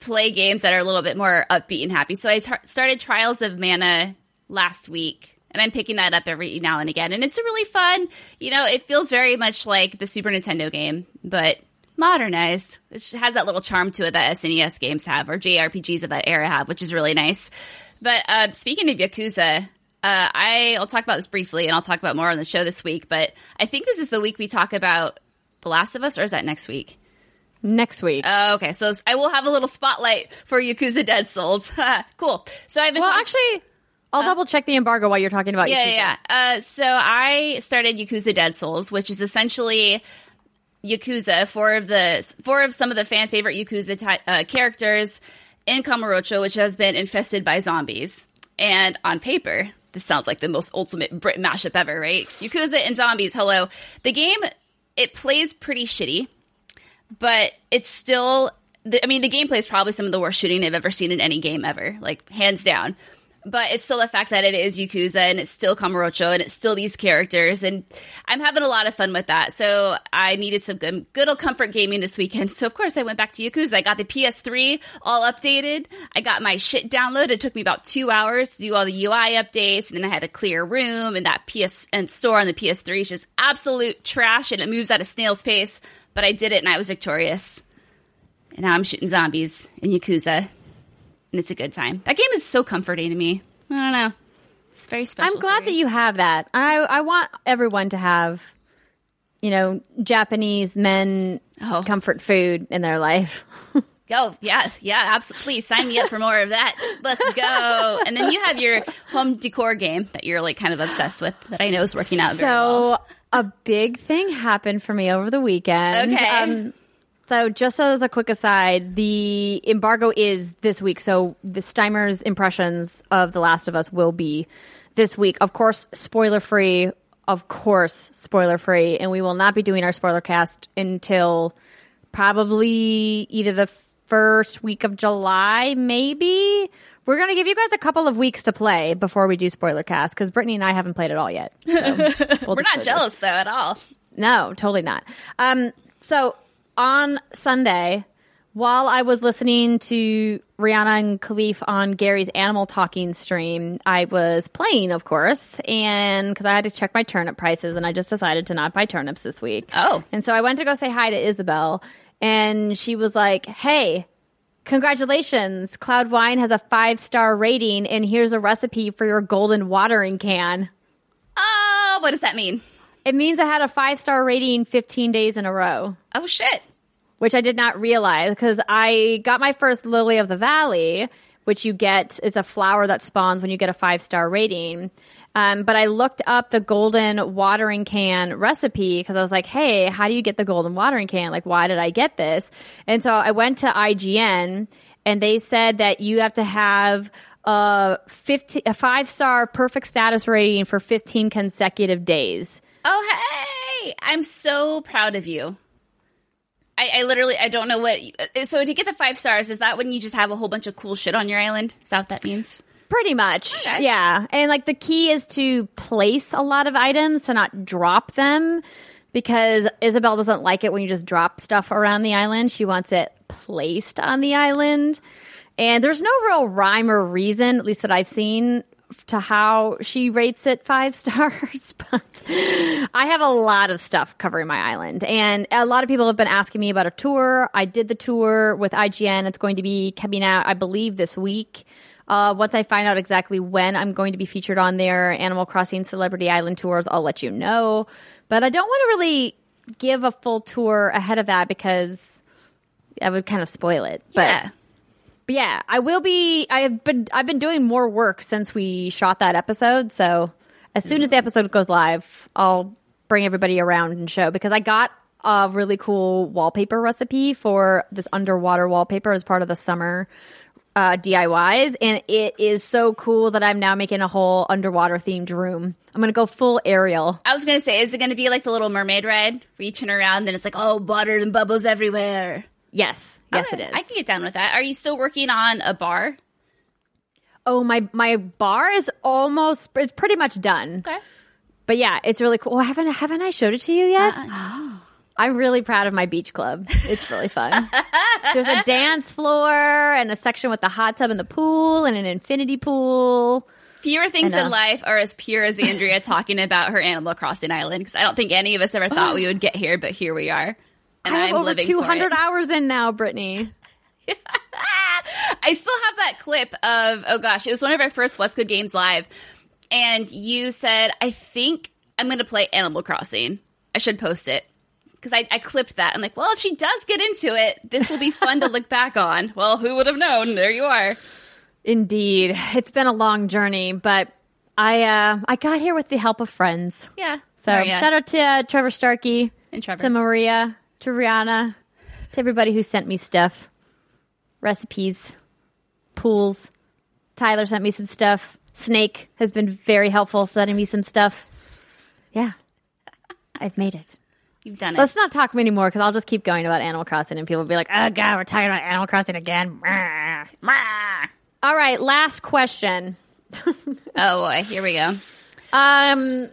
play games that are a little bit more upbeat and happy. So I tar- started Trials of Mana last week. And I'm picking that up every now and again. And it's a really fun. You know, it feels very much like the Super Nintendo game, but modernized. It has that little charm to it that SNES games have, or JRPGs of that era have, which is really nice. But uh, speaking of Yakuza, uh, I, I'll talk about this briefly, and I'll talk about more on the show this week. But I think this is the week we talk about The Last of Us, or is that next week? Next week. Oh, okay. So I will have a little spotlight for Yakuza Dead Souls. [laughs] cool. So I've been well, actually, I'll double check the embargo while you're talking about. yeah, Yakuza. yeah. yeah. Uh, so I started Yakuza Dead Souls, which is essentially Yakuza, four of the four of some of the fan favorite Yakuza ty- uh, characters in Kamurocho, which has been infested by zombies. And on paper, this sounds like the most ultimate Brit mashup ever, right? Yakuza and zombies. Hello. The game it plays pretty shitty, but it's still. The, I mean, the gameplay is probably some of the worst shooting I've ever seen in any game ever, like hands down. But it's still the fact that it is Yakuza and it's still Kamurocho and it's still these characters, and I'm having a lot of fun with that. So I needed some good, good old comfort gaming this weekend. [laughs] So of course I went back to Yakuza. I got the PS3 all updated. I got my shit downloaded. It took me about two hours to do all the UI updates, and then I had a clear room. And that PS and store on the PS3 is just absolute trash, and it moves at a snail's pace. But I did it, and I was victorious. And now I'm shooting zombies in Yakuza and it's a good time. That game is so comforting to me. I don't know. It's very special. I'm glad that you have that. I I want everyone to have, you know, Japanese men Oh. comfort food in their life. [laughs] Go, yeah, yeah, absolutely. Please sign me up for more of that. Let's go. And then you have your home decor game that you're like kind of obsessed with that I know is working out very well. So a big thing happened for me over the weekend. Okay. Um, so just as a quick aside, the embargo is this week. So the Steimer's impressions of The Last of Us will be this week. Of course, spoiler free. Of course, spoiler free. And we will not be doing our spoiler cast until probably either the first week of July, maybe. We're going to give you guys a couple of weeks to play before we do spoiler cast because Brittany and I haven't played it all yet. So [laughs] we'll We're not jealous though at all. no, totally not. Um, so on Sunday, while I was listening to Rihanna and Kahlief on Gary's Animal Talking stream, I was playing, of course, and because I had to check my turnip prices, and I just decided to not buy turnips this week. Oh. and so I went to go say hi to Isabelle, and she was like, "Hey." Congratulations. Cloud Wine has a five star rating, and here's a recipe for your golden watering can. Oh, what does that mean? It means I had a five star rating 15 days in a row, Oh shit. Which I did not realize because I got my first Lily of the Valley, which you get is a flower that spawns when you get a five star rating. Um, but I looked up the golden watering can recipe because I was like, hey, how do you get the golden watering can? Like, why did I get this? And so I went to IGN and they said that you have to have a, 50, a five star perfect status rating for 15 consecutive days. Oh hey, I'm so proud of you. I, I literally I don't know what. Uh, so to get the five stars, is that when you just have a whole bunch of cool shit on your island? Is that what that means? Pretty much. Okay. Yeah. And like the key is to place a lot of items to not drop them because Isabelle doesn't like it when you just drop stuff around the island. She wants it placed on the island. And there's no real rhyme or reason, at least that I've seen, to how she rates it five [laughs] stars. but I have a lot of stuff covering my island. And a lot of people have been asking me about a tour. I did the tour with IGN. It's going to be coming out, I believe, this week. Uh, once I find out exactly when I'm going to be featured on their Animal Crossing Celebrity Island tours, I'll let you know. But I don't want to really give a full tour ahead of that because I would kind of spoil it. But. But yeah, I will be. I have been. I've been doing more work since we shot that episode. So as soon as the episode goes live, I'll bring everybody around and show because I got a really cool wallpaper recipe for this underwater wallpaper as part of the summer uh, DIYs, and it is so cool that I'm now making a whole underwater themed room. I'm gonna go full Ariel. I was gonna say, is it gonna be like the Little Mermaid ride, reaching around and it's like, oh, water and bubbles everywhere? Yes, yes, Okay, it is. I can get down with that. Are you still working on a bar? oh my my bar is almost. It's pretty much done. Okay. But yeah, it's really cool. Haven't haven't I showed it to you yet? Uh, [gasps] I'm really proud of my beach club. It's really fun. [laughs] There's a dance floor and a section with the hot tub and the pool and an infinity pool. Fewer things in life are as pure as Andrea talking about her Animal Crossing island because I don't think any of us ever thought [gasps] we would get here, but here we are. And I have am over living 200 hours in now, Brittany. [laughs] I still have that clip of oh gosh, it was one of our first West Westwood games live, and you said I think I'm going to play Animal Crossing. I should post it because I, I clipped that. I'm like, well, if she does get into it, this will be fun to look back on. [laughs] Well, who would have known? There you are. Indeed, it's been a long journey, but I uh, I got here with the help of friends. Yeah. So Maria shout out to uh, Trevor Starkey, and Trevor. to Maria, to Rihanna, to everybody who sent me stuff, recipes, pools. Tyler sent me some stuff. Snake has been very helpful sending me some stuff. Yeah, I've made it. You've done it. Let's not talk anymore because I'll just keep going about Animal Crossing and people will be like, oh, God, we're talking about Animal Crossing again. [laughs] All right, last question. [laughs] oh boy, here we go. Um,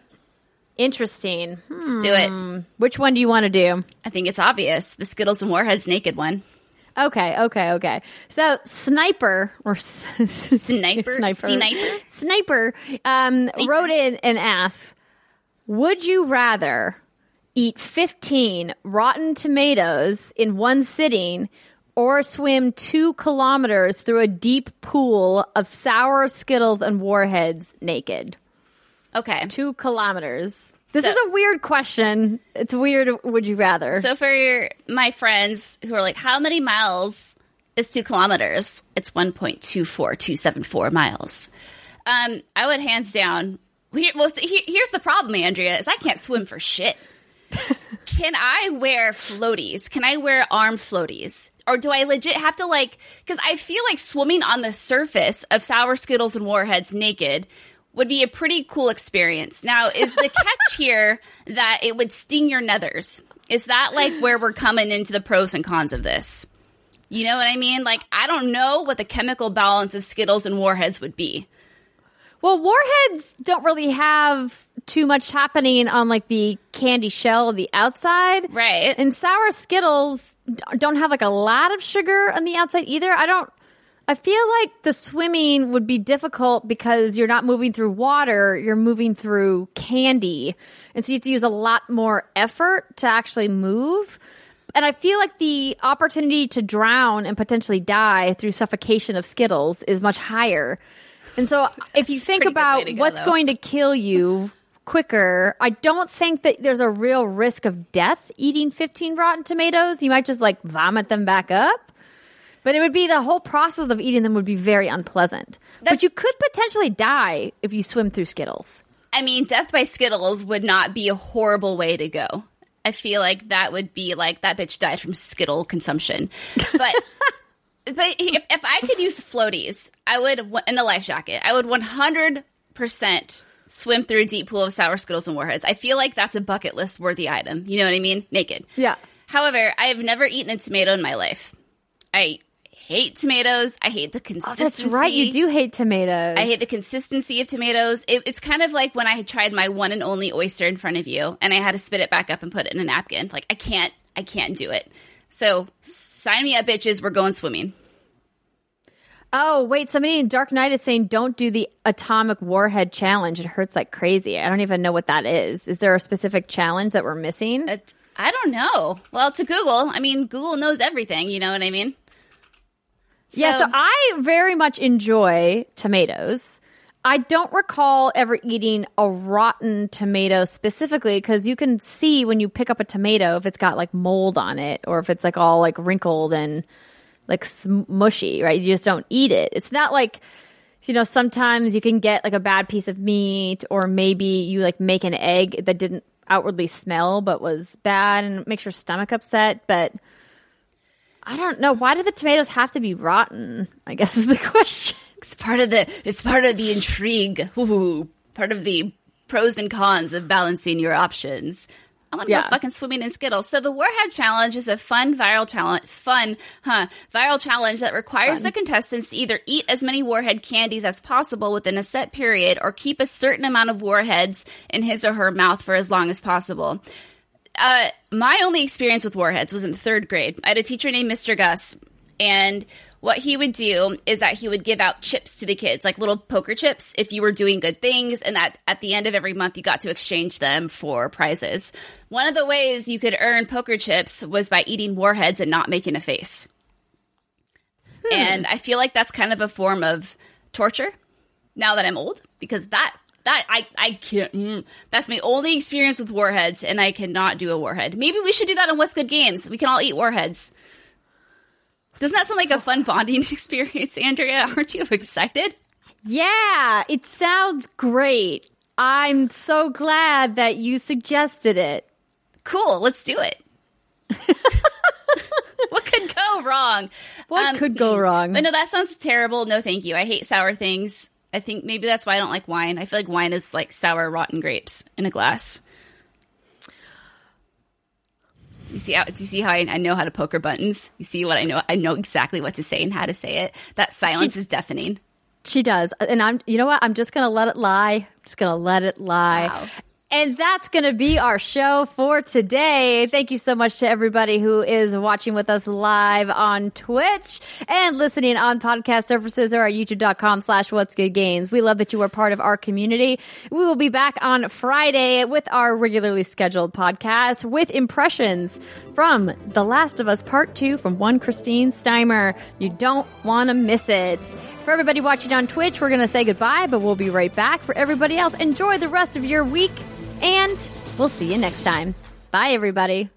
interesting. Let's do it. Hmm. Which one do you want to do? I think it's obvious. The Skittles and Warheads naked one. Okay, okay, okay. So sniper or [laughs] Sniper, sniper, sniper. sniper, um, wrote in and asked, "Would you rather eat fifteen rotten tomatoes in one sitting?" Or swim two kilometers through a deep pool of sour Skittles and warheads naked. Okay. Two kilometers. This So- is a weird question. It's weird. Would you rather? So for your, my friends who are like, how many miles is two kilometers? It's 1.24274 miles. Um, I would hands down. Here, well, see, here, here's the problem, Andrea, is I can't swim for shit. [laughs] Can I wear floaties? Can I wear arm floaties? Or do I legit have to like, because I feel like swimming on the surface of sour Skittles and Warheads naked would be a pretty cool experience. Now, is the catch [laughs] here that it would sting your nethers? Is that like where we're coming into the pros and cons of this? You know what I mean? Like, I don't know what the chemical balance of Skittles and Warheads would be. Well, warheads don't really have too much happening on like the candy shell of the outside. Right. And sour Skittles don't have like a lot of sugar on the outside either. I don't I feel like the swimming would be difficult because you're not moving through water, you're moving through candy. And so you have to use a lot more effort to actually move. And I feel like the opportunity to drown and potentially die through suffocation of Skittles is much higher. And so if you think pretty good way about go, what's though. going to kill you quicker, I don't think that there's a real risk of death eating 15 rotten tomatoes. You might just like vomit them back up. But it would be the whole process of eating them would be very unpleasant. but you could potentially die if you swim through Skittles. I mean, death by Skittles would not be a horrible way to go. I feel like that would be like that bitch died from Skittle consumption. But [laughs] but if, if I could use floaties, I would in a life jacket. I would one hundred percent swim through a deep pool of sour Skittles and Warheads. I feel like that's a bucket list worthy item. You know what I mean? Naked. Yeah. However, I have never eaten a tomato in my life. I hate tomatoes. I hate the Oh, consistency. that's right. You do hate tomatoes. I hate the consistency of tomatoes. It, it's kind of like when I had tried my one and only oyster in front of you, and I had to spit it back up and put it in a napkin. Like I can't, I can't do it. So sign me up, bitches. We're going swimming. Oh, wait. Somebody in Dark Knight is saying don't do the atomic warhead challenge. It hurts like crazy. I don't even know what that is. Is there a specific challenge that we're missing? It's, I don't know. Well, to Google, I mean, Google knows everything. You know what I mean? Yeah, so I very much enjoy tomatoes. I don't recall ever eating a rotten tomato specifically because you can see when you pick up a tomato if it's got like mold on it or if it's like all like wrinkled and like sm- mushy, right? You just don't eat it. It's not like you know sometimes you can get like a bad piece of meat or maybe you like make an egg that didn't outwardly smell but was bad and makes your stomach upset, but I don't know. Why do the tomatoes have to be rotten? I guess is the [laughs] question. it's part of the it's part of the intrigue. Ooh, part of the pros and cons of balancing your options. I want to Yeah. go fucking swimming in Skittles. So the Warhead Challenge is a fun viral challenge, fun, huh? Viral challenge that requires the contestants to either eat as many Warhead candies as possible within a set period, or keep a certain amount of Warheads in his or her mouth for as long as possible. Uh, my only experience with warheads was in third grade. I had a teacher named Mr. Gus, and what he would do is that he would give out chips to the kids, like little poker chips, if you were doing good things, and that at the end of every month you got to exchange them for prizes. One of the ways you could earn poker chips was by eating warheads and not making a face. And I feel like that's kind of a form of torture now that I'm old because that that I I can't. Mm, that's my only experience with warheads, and I cannot do a warhead. Maybe we should do that on What's Good Games. We can all eat warheads. Doesn't that sound like a fun bonding [laughs] experience, Andrea? [laughs] Aren't you excited? Yeah, it sounds great. I'm so glad that you suggested it. Cool, let's do it. [laughs] what could go wrong? What Um, could go wrong? But no, that sounds terrible. No, thank you. I hate sour things. I think maybe that's why I don't like wine. I feel like wine is like sour, rotten grapes in a glass. You see how you see how I, I know how to poke her buttons. You see what I know. I know exactly what to say and how to say it. That silence She- is deafening. She does. And I'm you know what? I'm just gonna let it lie. I'm just gonna let it lie. Wow. And that's going to be our show for today. Thank you so much to everybody who is watching with us live on Twitch and listening on podcast services or at youtube.com slash what's good games. We love that you are part of our community. We will be back on Friday with our regularly scheduled podcast with impressions from The Last of Us Part 2 from one Christine Steimer. You don't want to miss it. For everybody watching on Twitch, we're going to say goodbye, but we'll be right back. For everybody else, enjoy the rest of your week, and we'll see you next time. Bye, everybody.